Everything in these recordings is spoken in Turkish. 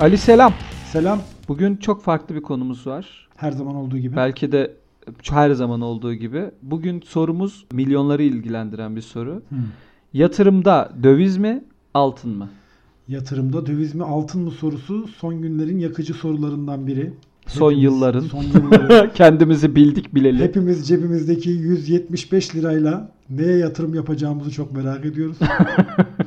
Ali selam. Selam. Bugün çok farklı bir konumuz var. Her zaman olduğu gibi. Belki de her zaman olduğu gibi. Bugün sorumuz milyonları ilgilendiren bir soru. Hmm. Yatırımda döviz mi, altın mı? Yatırımda döviz mi altın mı sorusu son günlerin yakıcı sorularından biri. Son yılların. Son yılların. Kendimizi bildik bileli. Hepimiz cebimizdeki 175 lirayla neye yatırım yapacağımızı çok merak ediyoruz.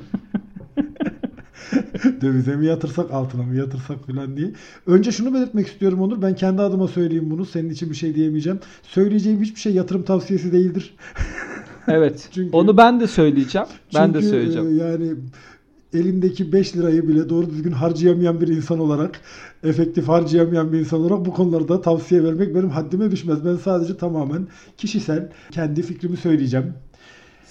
Dövize mi yatırsak, altına mı yatırsak falan diye. Önce şunu belirtmek istiyorum Onur. Ben kendi adıma söyleyeyim bunu. Senin için bir şey diyemeyeceğim. Söyleyeceğim hiçbir şey yatırım tavsiyesi değildir. Evet. Çünkü- Onu ben de söyleyeceğim. ben de Çünkü, söyleyeceğim. e, yani elimdeki 5 lirayı bile doğru düzgün harcayamayan bir insan olarak, efektif harcayamayan bir insan olarak bu konularda tavsiye vermek benim haddime düşmez. Ben sadece tamamen kişisel kendi fikrimi söyleyeceğim.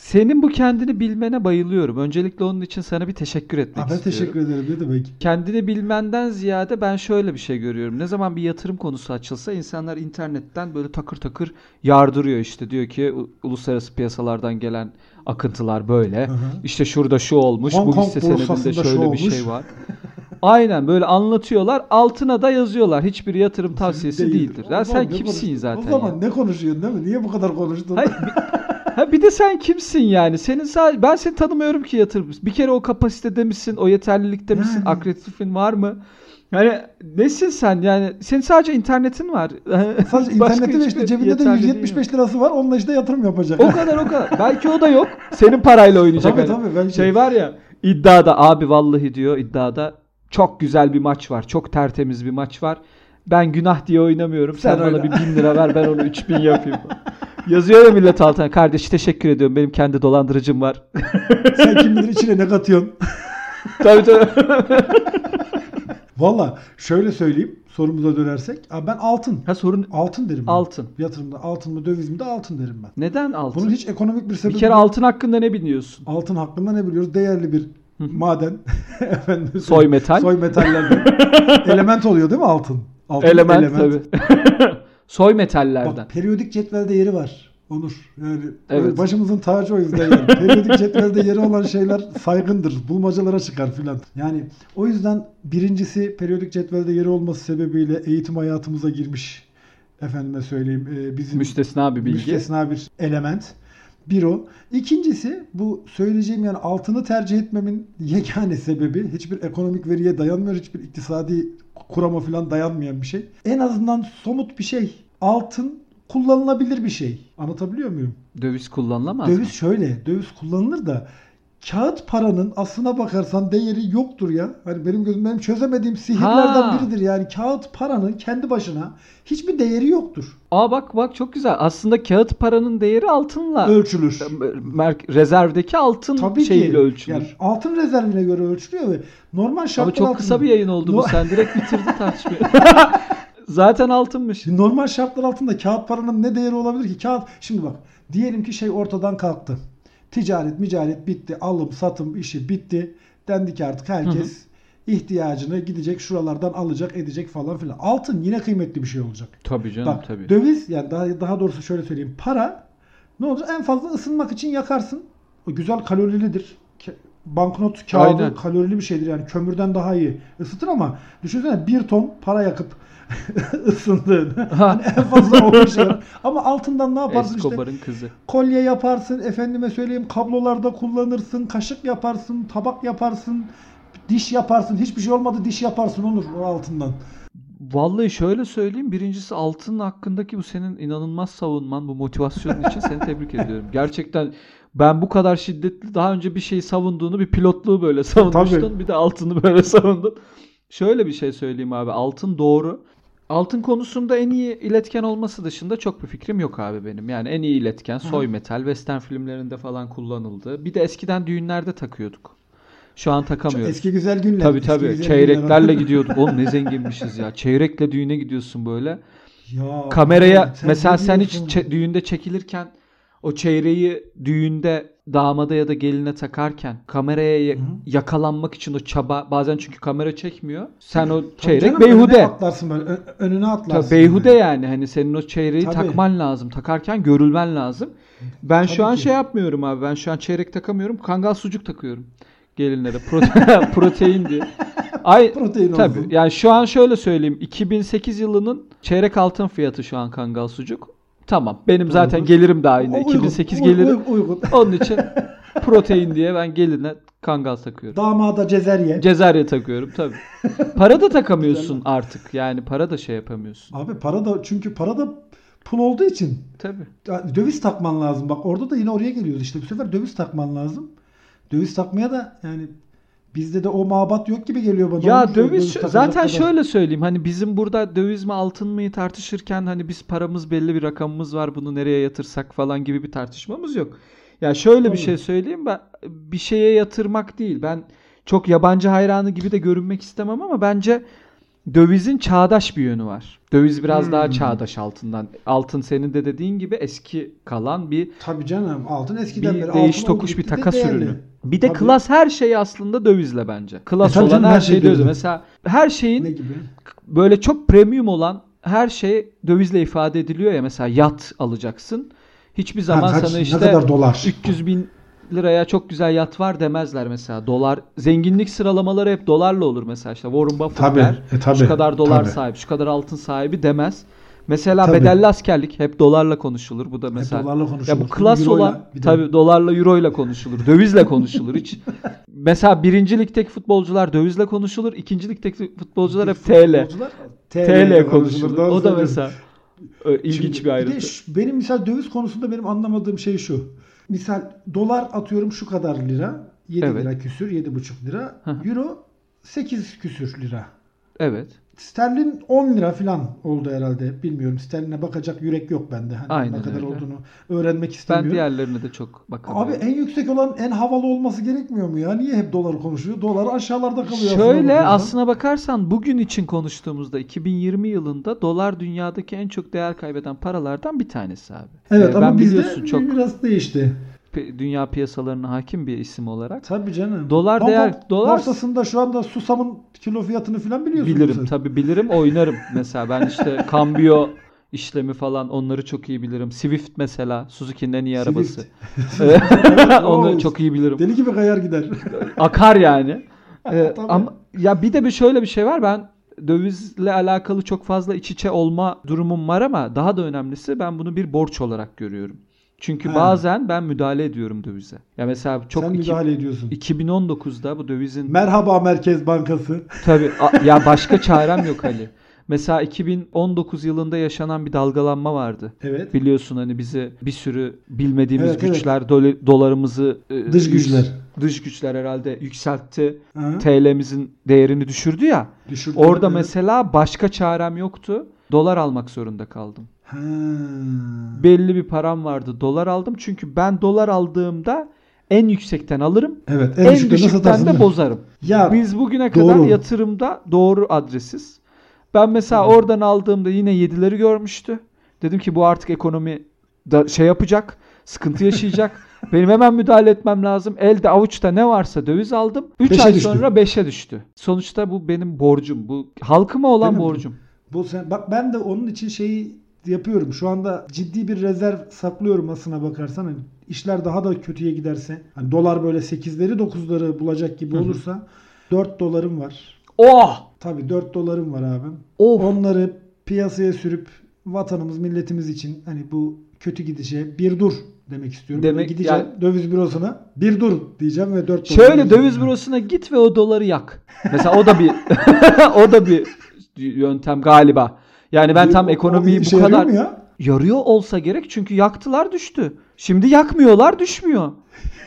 Senin bu kendini bilmene bayılıyorum. Öncelikle onun için sana bir teşekkür etmek Aa, ben istiyorum. teşekkür ederim. Ne demek? Kendini bilmenden ziyade ben şöyle bir şey görüyorum. Ne zaman bir yatırım konusu açılsa insanlar internetten böyle takır takır yardırıyor işte. Diyor ki uluslararası piyasalardan gelen akıntılar böyle. Hı hı. İşte şurada şu olmuş, Hong bu Kong hisse senedinde şöyle bir şey var. Aynen böyle anlatıyorlar. Altına da yazıyorlar. Hiçbir yatırım tavsiyesi değildir. Ya O sen kimsin zaten? O zaman ya? ne konuşuyorsun değil mi? Niye bu kadar konuştun? Hayır, bir, ha bir de sen kimsin yani? Senin sadece ben seni tanımıyorum ki yatırım. Bir kere o kapasitede misin? O yeterlilikte misin? Yani. Akreditifin var mı? Yani nesin sen? Yani senin sadece internetin var. Sadece Başka internette ve işte cebinde de yeterliliğin 175 lirası var. Onunla işte yatırım yapacak. O kadar o kadar. Belki o da yok. Senin parayla oynayacak. Tabii, hani. tabii, belki. Şey var ya iddiada abi vallahi diyor iddiada çok güzel bir maç var. Çok tertemiz bir maç var. Ben günah diye oynamıyorum. Sen, Sen bana oyna. bir bin lira ver ben onu üç bin yapayım. Yazıyor ya millet altına. Kardeş teşekkür ediyorum. Benim kendi dolandırıcım var. Sen kim bilir içine ne katıyorsun? tabii tabii. Valla şöyle söyleyeyim sorumuza dönersek. Abi ben altın. Ha sorun Altın derim ben. altın. Yatırımda altın mı döviz mi de altın derim ben. Neden altın? Bunun hiç ekonomik bir sebebi bir kere yok. altın hakkında ne biliyorsun? altın hakkında ne biliyoruz? Değerli bir maden. Efendim, Soy metal. Soy metallerden. element oluyor değil mi altın? altın Element, tabii. Soy metallerden. Bak periyodik cetvelde yeri var. Onur. Yani Evet. başımızın tacı o yüzden yani. periyodik cetvelde yeri olan şeyler saygındır. Bulmacalara çıkar filan. Yani o yüzden birincisi periyodik cetvelde yeri olması sebebiyle eğitim hayatımıza girmiş. Efendime söyleyeyim. e, bizim Müstesna bir bilgi. müstesna bir element. Bir o. İkincisi bu söyleyeceğim yani altını tercih etmemin yegane sebebi hiçbir ekonomik veriye dayanmıyor. Hiçbir iktisadi kurama falan dayanmayan bir şey. En azından somut bir şey. Altın kullanılabilir bir şey. Anlatabiliyor muyum? Döviz kullanılamaz mı? Döviz şöyle. Döviz kullanılır da kağıt paranın aslına bakarsan değeri yoktur ya. Hani benim gözüm benim çözemediğim sihirlerden Ha. biridir. Yani kağıt paranın kendi başına hiçbir değeri yoktur. Aa bak bak çok güzel. Aslında kağıt paranın değeri altınla Ölçülür. mer- rezervdeki altın Tabii şeyiyle ki. ölçülür. Yani altın rezervine göre ölçülüyor ve normal şartlar Ama çok altında- kısa bir yayın oldu bu. No- Sen direkt bitirdin tartışmayı. Zaten altınmış. Normal şartlar altında kağıt paranın ne değeri olabilir ki? Kağıt şimdi bak diyelim ki şey ortadan kalktı. Ticaret, micaret bitti. Alım, satım işi bitti. Dendi ki artık herkes ihtiyacını gidecek şuralardan alacak, edecek falan filan. Altın yine kıymetli bir şey olacak. Tabii canım Bak tabii. döviz yani daha daha doğrusu şöyle söyleyeyim. Para ne olacak? En fazla ısınmak için yakarsın. O güzel kalorilidir. Banknot kağıdı Aynen. kalorili bir şeydir yani kömürden daha iyi ısıtır ama düşünsene bir ton para yakıp ısındığını. Hani en fazla o şey. Ama altından ne yaparsın işte? Escobar'ın kızı. Kolye yaparsın, efendime söyleyeyim kablolarda kullanırsın, kaşık yaparsın, tabak yaparsın, diş yaparsın. Hiçbir şey olmadı diş yaparsın olur o altından. Vallahi şöyle söyleyeyim. Birincisi altın hakkındaki bu senin inanılmaz savunman, bu motivasyonun için seni tebrik ediyorum. Gerçekten ben bu kadar şiddetli daha önce bir şeyi savunduğunu, bir pilotluğu böyle savunmuştun. Tabii. Bir de altını böyle savundun. Şöyle bir şey söyleyeyim abi. Altın doğru. Altın konusunda en iyi iletken olması dışında çok bir fikrim yok abi benim. Yani en iyi iletken soy metal, western filmlerinde falan kullanıldı. Bir de eskiden düğünlerde takıyorduk. Şu an takamıyoruz. eski güzel günler. Tabii eski tabii. güzel Çeyreklerle günler. gidiyorduk. Oğlum ne zenginmişiz ya. Çeyrekle düğüne gidiyorsun böyle. Ya, Kameraya sen mesela sen hiç çe- düğünde çekilirken o çeyreği düğünde damada ya da geline takarken kameraya ya- Hı hı. yakalanmak için o çaba bazen çünkü kamera çekmiyor. Sen o çeyrek canım, beyhude. Önüne atlarsın böyle. ö- önüne atlarsın. Tabii beyhude yani. yani. Hani senin o çeyreği Tabii. takman lazım. Takarken görülmen lazım. Ben şu Tabii an ki. şey yapmıyorum abi. Ben şu an çeyrek takamıyorum. Kangal sucuk takıyorum gelinlere. Prote- protein diye. Ay, protein tabii. olsun. Yani şu an şöyle söyleyeyim. 2008 yılının çeyrek altın fiyatı şu an kangal sucuk. Tamam. Benim zaten Uygun. gelirim de aynı. O uygun, 2008 uygun, gelirim. Uygun. Onun için protein diye ben geline kangal takıyorum. Damada cezerye. Cezerye takıyorum tabii. Para da takamıyorsun artık. Yani para da şey yapamıyorsun. Abi para da çünkü para da pul olduğu için Tabii. döviz takman lazım. Bak orada da yine oraya geliyoruz işte. Bu sefer döviz takman lazım. Döviz takmaya da yani bizde de o mabat yok gibi geliyor bana. Ya Onu- döviz takacak zaten kadar. şöyle söyleyeyim hani bizim burada döviz mi altın mı tartışırken hani biz paramız belli bir rakamımız var bunu nereye yatırsak falan gibi bir tartışmamız yok. Ya şöyle bir şey söyleyeyim ben bir şeye yatırmak değil ben çok yabancı hayranı gibi de görünmek istemem ama bence dövizin çağdaş bir yönü var. Döviz biraz daha Hmm. çağdaş altından. Altın senin de dediğin gibi eski kalan bir Tabii canım altın eskiden beri bir değiş altın tokuş bir de takas değerli. ürünü. Bir de Tabii. klas her şeyi aslında dövizle bence. Klas E olan canım, her her şey döviz. Mesela her şeyin böyle çok premium olan her şey dövizle ifade ediliyor ya. Mesela yat alacaksın. Hiçbir zaman Ha, kaç- sana ne işte kadar dolar? 300 bin liraya çok güzel yat var demezler mesela. Dolar zenginlik sıralamaları hep dolarla olur mesela. İşte Warren Buffett Tabii, der. e, tabii, şu kadar dolar tabii. sahibi, şu kadar altın sahibi demez. Mesela Tabii. bedelli askerlik hep dolarla konuşulur. Bu da mesela dolarla konuşulur. ya bu klas Euro'yla olan bir tabii dolarla euroyla konuşulur. Dövizle konuşulur hiç. mesela birinci ligdeki futbolcular dövizle konuşulur. ikinci ligdeki futbolcular hep TL. Futbolcular TL konuşulur. Doğru O da mesela e, ilginç Şimdi bir ayrıntı. de şu- benim misal döviz konusunda benim anlamadığım şey şu. Misal dolar atıyorum şu kadar lira. 7 Evet. lira küsür, 7,5 lira. Euro 8 küsür lira. Evet. Sterlin 10 lira falan oldu herhalde. Bilmiyorum. Sterline bakacak yürek yok bende. Hani Aynen ne kadar öyle. olduğunu öğrenmek Ben istemiyorum. diğerlerine de çok bakamıyorum. Abi en yüksek olan en havalı olması gerekmiyor mu ya? Niye hep dolar konuşuyor? Dolar aşağılarda kalıyor. aslında Şöyle bakarsan. aslına bakarsan bugün için konuştuğumuzda 2020 yılında dolar dünyadaki en çok değer kaybeden paralardan bir tanesi abi. Evet Ee, ama ben bizde çok biraz değişti. Dünya piyasalarına hakim bir isim olarak. Tabii canım. Dolar Hong değer- Kong dolar- borsasında şu anda susamın kilo fiyatını falan biliyorsun. Bilirim sen. tabi bilirim oynarım mesela ben işte kambiyo işlemi falan onları çok iyi bilirim. Swift mesela Suzuki'nin en iyi arabası. Swift. Onu çok iyi bilirim. Deli gibi kayar gider. Akar yani. Ee, Tabii. ama ya bir de bir şöyle bir şey var. Ben dövizle alakalı çok fazla iç içe olma durumum var ama daha da önemlisi ben bunu bir borç olarak görüyorum. Çünkü Ha. bazen ben müdahale ediyorum dövize. Ya mesela çok Sen iki- müdahale ediyorsun. 2019'da bu dövizin Merhaba Merkez Bankası. tabii a- ya başka çarem yok Ali. Mesela 2019 yılında yaşanan bir dalgalanma vardı. Evet. Biliyorsun hani bizi bir sürü bilmediğimiz Evet, evet. güçler dole- dolarımızı e, Dış güçler. dış güçler herhalde yükseltti. Ha? TL'mizin değerini düşürdü ya. Düşürdü. Orada Evet. mesela başka çarem yoktu. Dolar almak zorunda kaldım. Ha. Belli bir param vardı. Dolar aldım. Çünkü ben dolar aldığımda en yüksekten alırım. Evet. En, En, düşükten de bozarım. Ya Biz bugüne kadar doğru. yatırımda doğru adresiz. Ben mesela Evet. oradan aldığımda yine 7'leri görmüştü. Dedim ki bu artık ekonomi da şey yapacak. Sıkıntı yaşayacak. Benim hemen müdahale etmem lazım. Elde avuçta ne varsa döviz aldım. 3 Beşe ay düştü. sonra 5'e düştü. Sonuçta bu benim borcum. Bu halkıma olan Değil mi? Bu sen bak ben de onun için şeyi yapıyorum. Şu anda ciddi bir rezerv saklıyorum aslına bakarsan. Hani işler daha da kötüye giderse, hani dolar böyle 8'leri 9'ları bulacak gibi Hı hı. olursa 4 dolarım var. Oh! Tabii 4 dolarım var abim. Oh! Onları piyasaya sürüp vatanımız, milletimiz için hani bu kötü gidişe bir dur demek istiyorum. Demek- gideceğim yani- döviz bürosuna bir dur bürosuna ve 4 Şöyle döviz bürosuna git ve o doları yak. Mesela o da bir o da bir yöntem galiba. Yani ben tam ekonomiyi bu kadar ya? yarıyor olsa gerek çünkü yaktılar düştü. Şimdi yakmıyorlar düşmüyor.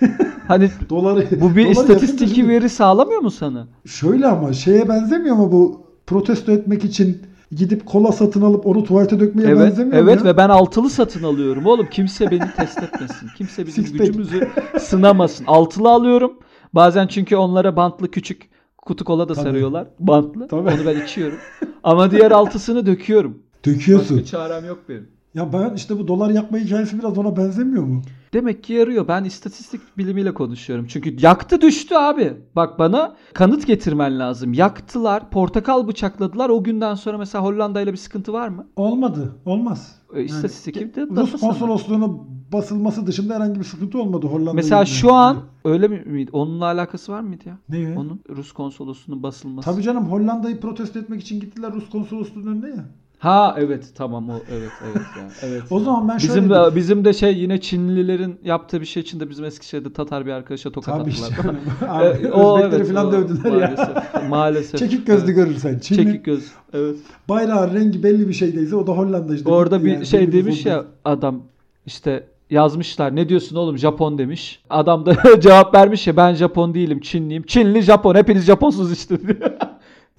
hani Doları bu bir doları istatistiki veri sağlamıyor mu sana? Şöyle ama şeye benzemiyor mu bu protesto etmek için gidip kola satın alıp onu tuvalete dökmeye Evet, benzemiyor mu evet ya? ve ben altılı satın alıyorum oğlum. Kimse beni test etmesin. Kimse bizim Six gücümüzü sınamasın. Altılı alıyorum. Bazen çünkü onlara bantlı küçük kutu kola da Tabii. sarıyorlar. Bantlı. Tabii. Onu ben içiyorum. Ama diğer altısını döküyorum. Döküyorsun. Başka çarem yok benim. Ya ben işte bu dolar yakma hikayesi biraz ona benzemiyor mu? Demek ki yarıyor. Ben istatistik bilimiyle konuşuyorum. Çünkü yaktı düştü abi. Bak bana kanıt getirmen lazım. Yaktılar, portakal bıçakladılar. O günden sonra mesela Hollanda ile bir sıkıntı var mı? Olmadı. Olmaz. E, istatistik Yani de Rus konsolosluğunu basılması dışında herhangi bir sıkıntı olmadı Hollanda. Mesela şu an öyle mi- miydi? Onunla alakası var mıydı ya? ne? Onun Rus konsolosunun basılması. Tabii canım Hollanda'yı protesto etmek için gittiler Rus konsolosluğunun önüne ya. Ha evet tamam o evet evet ya. Evet. O zaman ben şöyle bizim de bizim de şey yine Çinlilerin yaptığı bir şey için de bizim Eskişehir'de Tatar bir arkadaşa tokat Tabii attılar. canım. E, Abi, o Özbekleri evet, falan o dövdüler ya. maalesef, Maalesef. Çekik gözlü Evet. görürsen. Çinli Çekik göz. Evet. bayrağın rengi belli bir şeydeyse o da Hollanda işte. Orada bir yani. şey demiş ya adam işte yazmışlar ne diyorsun oğlum Japon demiş. Adam da cevap vermiş ya ben Japon değilim Çinliyim. Çinli Japon hepiniz Japonsunuz işte diyor.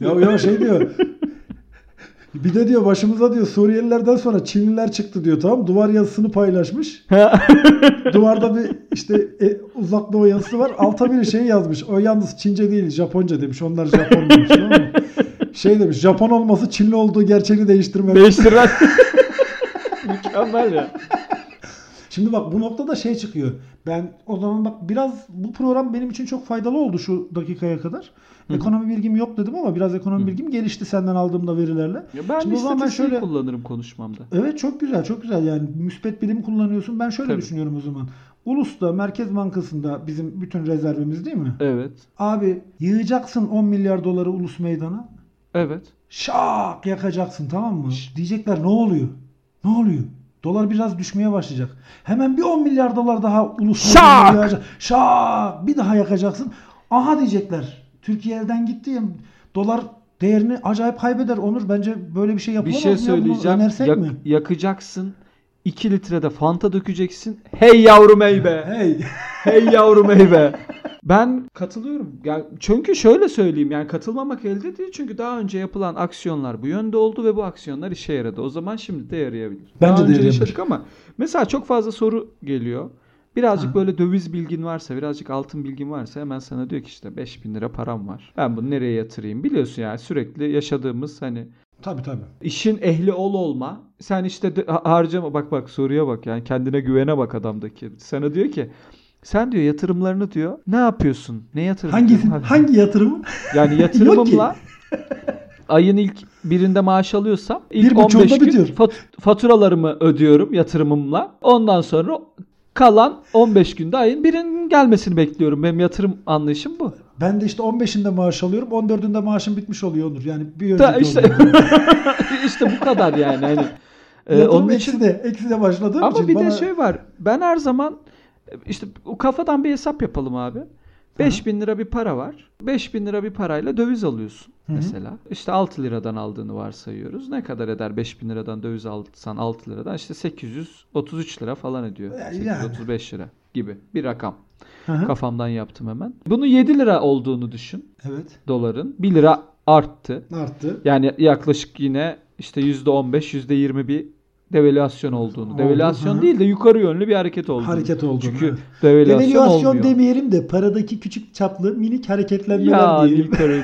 Ya, ya şey diyor. Bir de diyor başımıza diyor Suriyelilerden sonra Çinliler çıktı diyor tamam? Duvar yazısını paylaşmış. Duvarda bir işte e, uzak doğu yazısı var. Alta bir şey yazmış. O yalnız Çince değil Japonca demiş. Onlar Japon demiş. tamam mı? Şey demiş Japon olması Çinli olduğu gerçeğini değiştirmez. Değiştirmez. Mükemmel ya. Şimdi bak bu noktada şey çıkıyor. Ben o zaman bak biraz bu program benim için çok faydalı oldu şu dakikaya kadar. Ekonomi bilgim yok dedim ama biraz ekonomi bilgim gelişti senden aldığımda verilerle. Ya ben Şimdi o zaman ben şöyle kullanırım konuşmamda. Evet çok güzel çok güzel yani müspet bilim kullanıyorsun. Ben şöyle Tabii. düşünüyorum o zaman. Ulus'ta Merkez Bankası'nda bizim bütün rezervimiz değil mi? Evet. Abi yığacaksın 10 milyar doları ulus meydana. Evet. Şak yakacaksın tamam mı? Şş. Diyecekler ne oluyor? Ne oluyor? Dolar biraz düşmeye başlayacak. Hemen bir 10 milyar dolar daha ulus meydana Şak! Şak! Bir daha yakacaksın. Aha diyecekler. Türkiye elden gitti ya. Dolar değerini acayip kaybeder. Onur bence böyle bir şey Bir yapılamaz şey ya? Bunu söyleyeceğim. önersek Yak- mi? Yakacaksın. 2 litrede Fanta dökeceksin. Hey yavrum hey be. Hey. Hey yavrum hey be. Ben katılıyorum. Yani çünkü şöyle söyleyeyim yani katılmamak elde değil. Çünkü daha önce yapılan aksiyonlar bu yönde oldu ve bu aksiyonlar işe yaradı. O zaman şimdi de yarayabilir. Bence daha de önce yarayabilir. ama mesela çok fazla soru geliyor. Birazcık Ha. böyle döviz bilgin varsa, birazcık altın bilgin varsa hemen sana diyor ki işte 5000 lira param var. Ben bunu nereye yatırayım? Biliyorsun yani sürekli yaşadığımız hani Tabii tabii. işin ehli ol olma. Sen işte de- harcama bak bak soruya bak yani kendine güvene bak adamdaki. Sana diyor ki sen diyor yatırımlarını diyor ne yapıyorsun? Ne yatırım? Hangisi? Ha- Hangi yatırım? Yani yatırımımla ayın ilk birinde maaş alıyorsam ilk Bir buçuğunda 15 gün bitiyor. fat- faturalarımı ödüyorum yatırımımla. Ondan sonra kalan 15 günde ayın birinin gelmesini bekliyorum. Benim yatırım anlayışım bu. Ben de işte 15'inde maaş alıyorum. 14'ünde maaşım bitmiş oluyor Onur. Yani bir önceki işte işte bu kadar yani hani. Yatırım onun eksi için de, eksi de başladığım Ama için bir bana... de şey var. Ben her zaman işte o kafadan bir hesap yapalım abi. 5000 lira bir para var. 5000 lira bir parayla döviz alıyorsun Hı hı. mesela. İşte 6 liradan aldığını varsayıyoruz. Ne kadar eder 5000 liradan döviz alsan 6 liradan? İşte 833 lira falan ediyor. Yani. 835 lira gibi bir rakam. Hı hı. Kafamdan yaptım hemen. Bunu 7 lira olduğunu düşün Evet. doların. 1 lira arttı. Arttı. Yani yaklaşık yine işte %15, %20 bir devalüasyon olduğunu. Oldu, Devalüasyon hı. değil de yukarı yönlü bir hareket olduğunu. Hareket olduğunu, Çünkü evet. devalüasyon, Devalüasyon olmuyor. demeyelim de paradaki küçük çaplı minik hareketlenmeler ya diyelim. değil.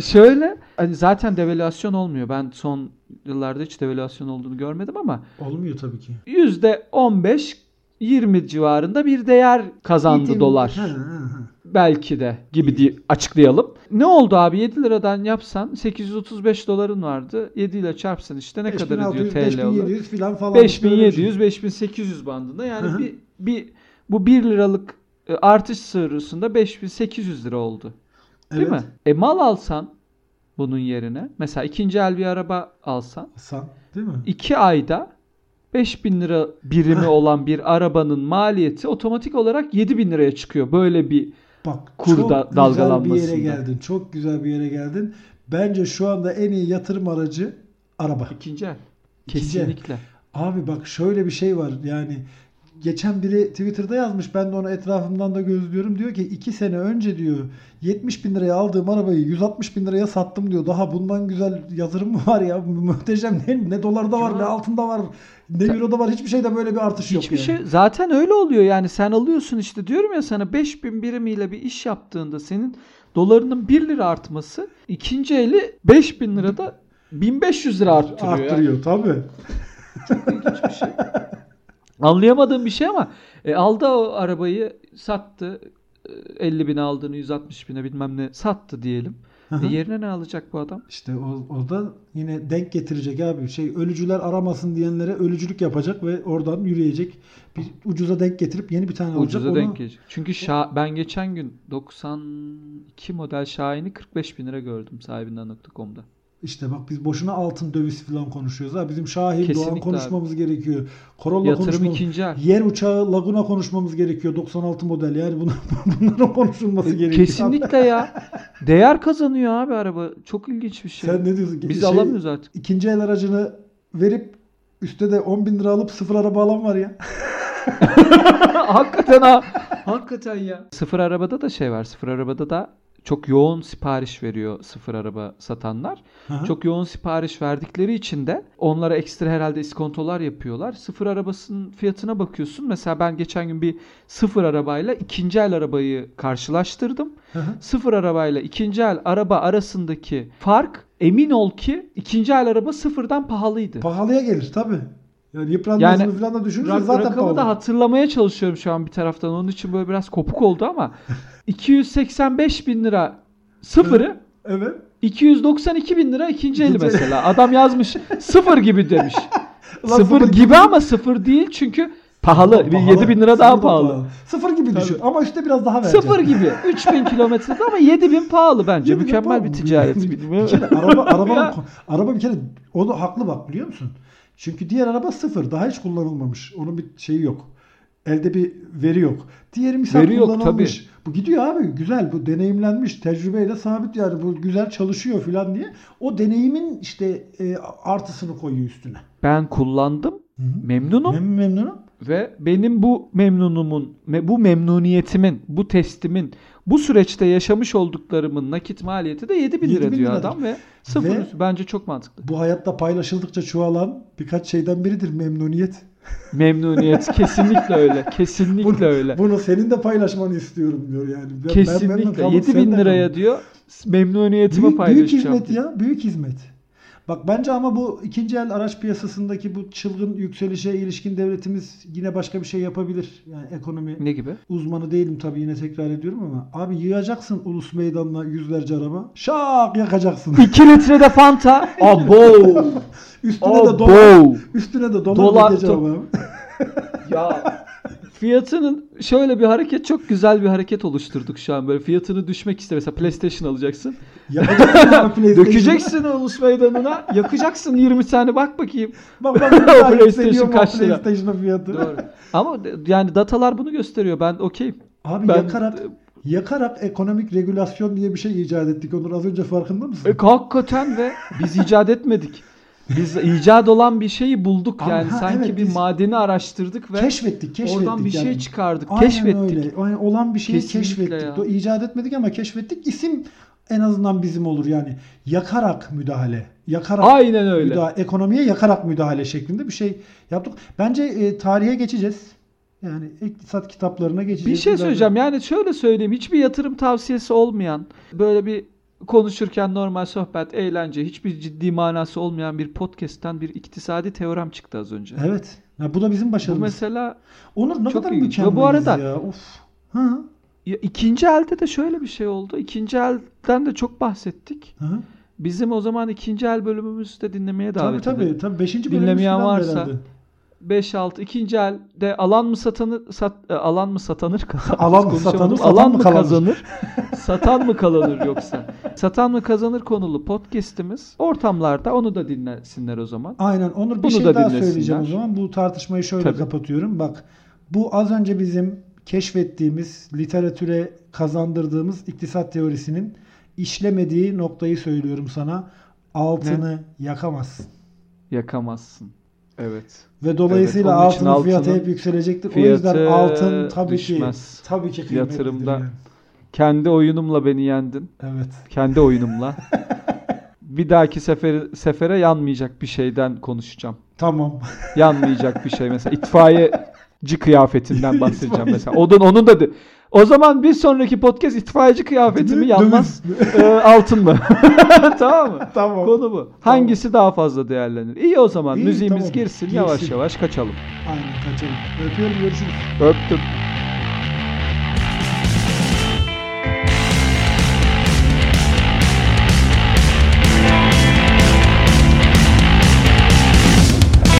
Şöyle hani zaten devalüasyon olmuyor. Ben son yıllarda hiç devalüasyon olduğunu görmedim ama Olmuyor tabii ki. %15 20 civarında bir değer kazandı Eğitim- dolar. Hı, hı, hı. Belki de gibi diye açıklayalım. Ne oldu abi 7 liradan yapsan 835 doların vardı. 7 ile çarpsan işte ne kadar ediyor 5600, TL olur? 5700 falan falan. Böyle bir şey. 5700 5800 bandında yani Hı hı. bir bir bu 1 liralık e, artış sırasında 5800 lira oldu. Değil Evet. mi? E mal alsan bunun yerine mesela ikinci el bir araba alsan Hasan, değil mi? 2 ayda 5000 lira birimi olan bir arabanın maliyeti otomatik olarak 7000 liraya çıkıyor. Böyle bir Bak Kur çok da- güzel bir yere geldin. Çok güzel bir yere geldin. Bence şu anda en iyi yatırım aracı araba. ikinci el. İkinci el. Kesinlikle. Abi bak şöyle bir şey var yani geçen biri Twitter'da yazmış ben de onu etrafımdan da gözlüyorum diyor ki 2 sene önce diyor 70 bin liraya aldığım arabayı 160 bin liraya sattım diyor daha bundan güzel yatırım mı var ya muhteşem değil mi? ne dolarda var Ya. ne altında var ne euroda var hiçbir şeyde böyle bir artış yok Hiçbir yani. şey zaten öyle oluyor yani sen alıyorsun işte diyorum ya sana 5000 birimiyle bir iş yaptığında senin dolarının 1 lira artması ikinci eli 5000 lirada 1500 lira arttırıyor. yani. arttırıyor tabii. İlginç bir şey. Anlayamadığım bir şey ama e, aldı o arabayı sattı. E, 50 bin aldığını 160 bine bilmem ne sattı diyelim. E yerine ne alacak bu adam? İşte o, o da yine denk getirecek abi. Şey ölücüler aramasın diyenlere ölücülük yapacak ve oradan yürüyecek. Bir ucuza denk getirip yeni bir tane alacak. Ucuza Onu- denk gelecek. Çünkü Şa- ben geçen gün 92 model Şahin'i 45 bin lira gördüm sahibinden.com'da. İşte bak biz boşuna altın döviz falan konuşuyoruz. Ha bizim Şahin Doğan konuşmamız gerekiyor. Corolla Yatırım konuşmamız ikinci el. Yer uçağı Laguna konuşmamız gerekiyor. 96 model. Yani bunlar, bunların konuşulması gerekiyor. E, Kesinlikle ya. Değer kazanıyor abi araba. Çok ilginç bir şey. Sen ne diyorsun? Biz Şey, alamıyoruz artık. İkinci el aracını verip üstte de 10 bin lira alıp sıfır araba alan var ya. Hakikaten ha. Hakikaten ya. Sıfır arabada da şey var. Sıfır arabada da çok yoğun sipariş veriyor sıfır araba satanlar. Hı. Çok yoğun sipariş verdikleri için de onlara ekstra herhalde iskontolar yapıyorlar. Sıfır arabasının fiyatına bakıyorsun. Mesela ben geçen gün bir sıfır arabayla ikinci el arabayı karşılaştırdım. Hı. Sıfır arabayla ikinci el araba arasındaki fark emin ol ki ikinci el araba sıfırdan pahalıydı. Pahalıya gelir tabi. Yani yıpranmasını Yani falan da düşünürsen Rak- zaten rakamı pahalı. da hatırlamaya çalışıyorum şu an bir taraftan. Onun için böyle biraz kopuk oldu ama 285 bin lira sıfırı Evet. 292 bin lira ikinci eli mesela. Adam yazmış sıfır gibi demiş. Sıfır gibi ama sıfır değil çünkü pahalı. Bir 7 bin lira daha da pahalı. Sıfır gibi düşün Tabii. ama üstte biraz daha vereceksin. Sıfır gibi. 3000 kilometrede ama 7000 pahalı bence. 7 bin Mükemmel pahalı. bir ticaret. Bir kere araba, araba, araba bir kere o da haklı bak biliyor musun? Çünkü diğer araba sıfır. Daha hiç kullanılmamış. Onun bir şeyi yok. Elde bir veri yok. Diğeri misal Veri yok, kullanılmış. Bu gidiyor abi. Güzel. Bu deneyimlenmiş. Tecrübeyle sabit yani. Bu güzel çalışıyor falan diye. O deneyimin işte e, artısını koyuyor üstüne. Ben kullandım. Hı hı. Memnunum. Mem memnunum. Ve benim bu memnunumun, me- bu memnuniyetimin, bu testimin, bu süreçte yaşamış olduklarımın nakit maliyeti de 7000 lira 7000 diyor lira. adam ve sıfır Ve- bence çok mantıklı. Bu hayatta paylaşıldıkça çoğalan birkaç şeyden biridir memnuniyet. Memnuniyet kesinlikle öyle. Kesinlikle Bunu, öyle. bunu senin de paylaşmanı istiyorum diyor yani. Ben- ben Kesinlikle. 7000 sen de liraya diyor memnuniyetimi Büyük, büyük paylaşacağım. hizmet diyor. ya. Büyük hizmet. Bak bence ama bu ikinci el araç piyasasındaki bu çılgın yükselişe ilişkin devletimiz yine başka bir şey yapabilir. Yani ekonomi Ne gibi? uzmanı değilim tabii yine tekrar ediyorum ama abi yığacaksın ulus meydanına yüzlerce araba. Şak yakacaksın. 2 litre de Fanta. Abo. üstüne de dolar. Abo. Üstüne de dolar, Dolar- abi. Ya fiyatının şöyle bir hareket çok güzel bir hareket oluşturduk şu an böyle fiyatını düşmek iste mesela PlayStation alacaksın. PlayStation'ı. Dökeceksin ulus meydanına yakacaksın 20 tane bak bakayım. Bak bak PlayStation kaç lira? PlayStation'ın fiyatı. Doğru. Ama yani datalar bunu gösteriyor ben okeyim. Abi Ben- yakarak yakarak ekonomik regülasyon diye bir şey icat ettik. Onur az önce farkında mısın? E, hakikaten ve biz icat etmedik. Biz icat olan bir şeyi bulduk yani Aha, sanki evet, bir madeni araştırdık ve keşfettik, keşfettik. oradan bir yani. şey çıkardık, Aynen keşfettik. öyle. Yani olan bir şeyi Kesinlikle keşfettik. ya. İcat etmedik ama keşfettik. İsim en azından bizim olur yani. Yakarak müdahale. Yakarak Aynen öyle. müdahale, ekonomiye yakarak müdahale şeklinde bir şey yaptık. Bence e, tarihe geçeceğiz. Yani iktisat kitaplarına geçeceğiz. Bir şey söyleyeceğim. Yani şöyle söyleyeyim. Hiçbir yatırım tavsiyesi olmayan, böyle bir konuşurken normal sohbet, eğlence, hiçbir ciddi manası olmayan bir podcast'ten bir iktisadi teorem çıktı az önce. Evet. Ya bu da bizim Bu başarımız. mesela Onur ne çok kadar mükemmeliz bu arada- ya. Of. Ha. ya ikinci elde de şöyle bir şey oldu. İkinci elden de çok bahsettik. Hı. Bizim o zaman ikinci el bölümümüzü de dinlemeye Tabii davet tabii. edelim. tabii. Beşinci bölümümüz Dinlemeyen varsa- herhalde. 5-6 ikinci elde alan mı satanır sat, e, alan mı satanır kazanır. Alan mı satanır, satan alan mı kazanır? kazanır satan mı kazanır yoksa satan mı kazanır konulu podcast'imiz ortamlarda onu da dinlesinler o zaman. Aynen. Onur bir Bunu şey da daha söyleyeceğim o zaman. Bu tartışmayı şöyle Tabii. kapatıyorum. Bak bu az önce bizim keşfettiğimiz, literatüre kazandırdığımız iktisat teorisinin işlemediği noktayı söylüyorum sana. Altını yakamazsın. Yakamazsın. Evet. Ve dolayısıyla Evet, altının fiyatı hep yükselecektir. O yüzden altın tabii düşmez. ki tabii ki Yatırımda- yani. Kendi oyunumla beni yendin. Evet. Kendi oyunumla. bir dahaki sefer, sefere yanmayacak bir şeyden konuşacağım. Tamam. yanmayacak bir şey mesela itfaiyeci kıyafetinden bahsedeceğim mesela. Onun onun da o zaman bir sonraki podcast itfaiyeci kıyafeti mi yanmaz e, altın mı? tamam mı? Tamam. Konu bu. Hangisi daha fazla değerlenir? İyi o zaman İyi, müziğimiz tamam. girsin, yavaş Girsin. yavaş kaçalım. Aynen kaçalım. Öpüyorum görüşürüz. Öptüm.